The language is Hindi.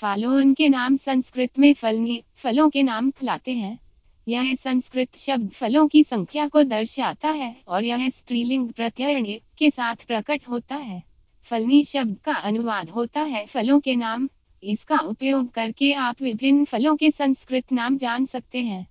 फालों के नाम संस्कृत में फलनी फलों के नाम खिलाते हैं। यह संस्कृत शब्द फलों की संख्या को दर्शाता है और यह स्त्रीलिंग प्रत्यय के साथ प्रकट होता है। फलनी शब्द का अनुवाद होता है फलों के नाम। इसका उपयोग करके आप विभिन्न फलों के संस्कृत नाम जान सकते हैं।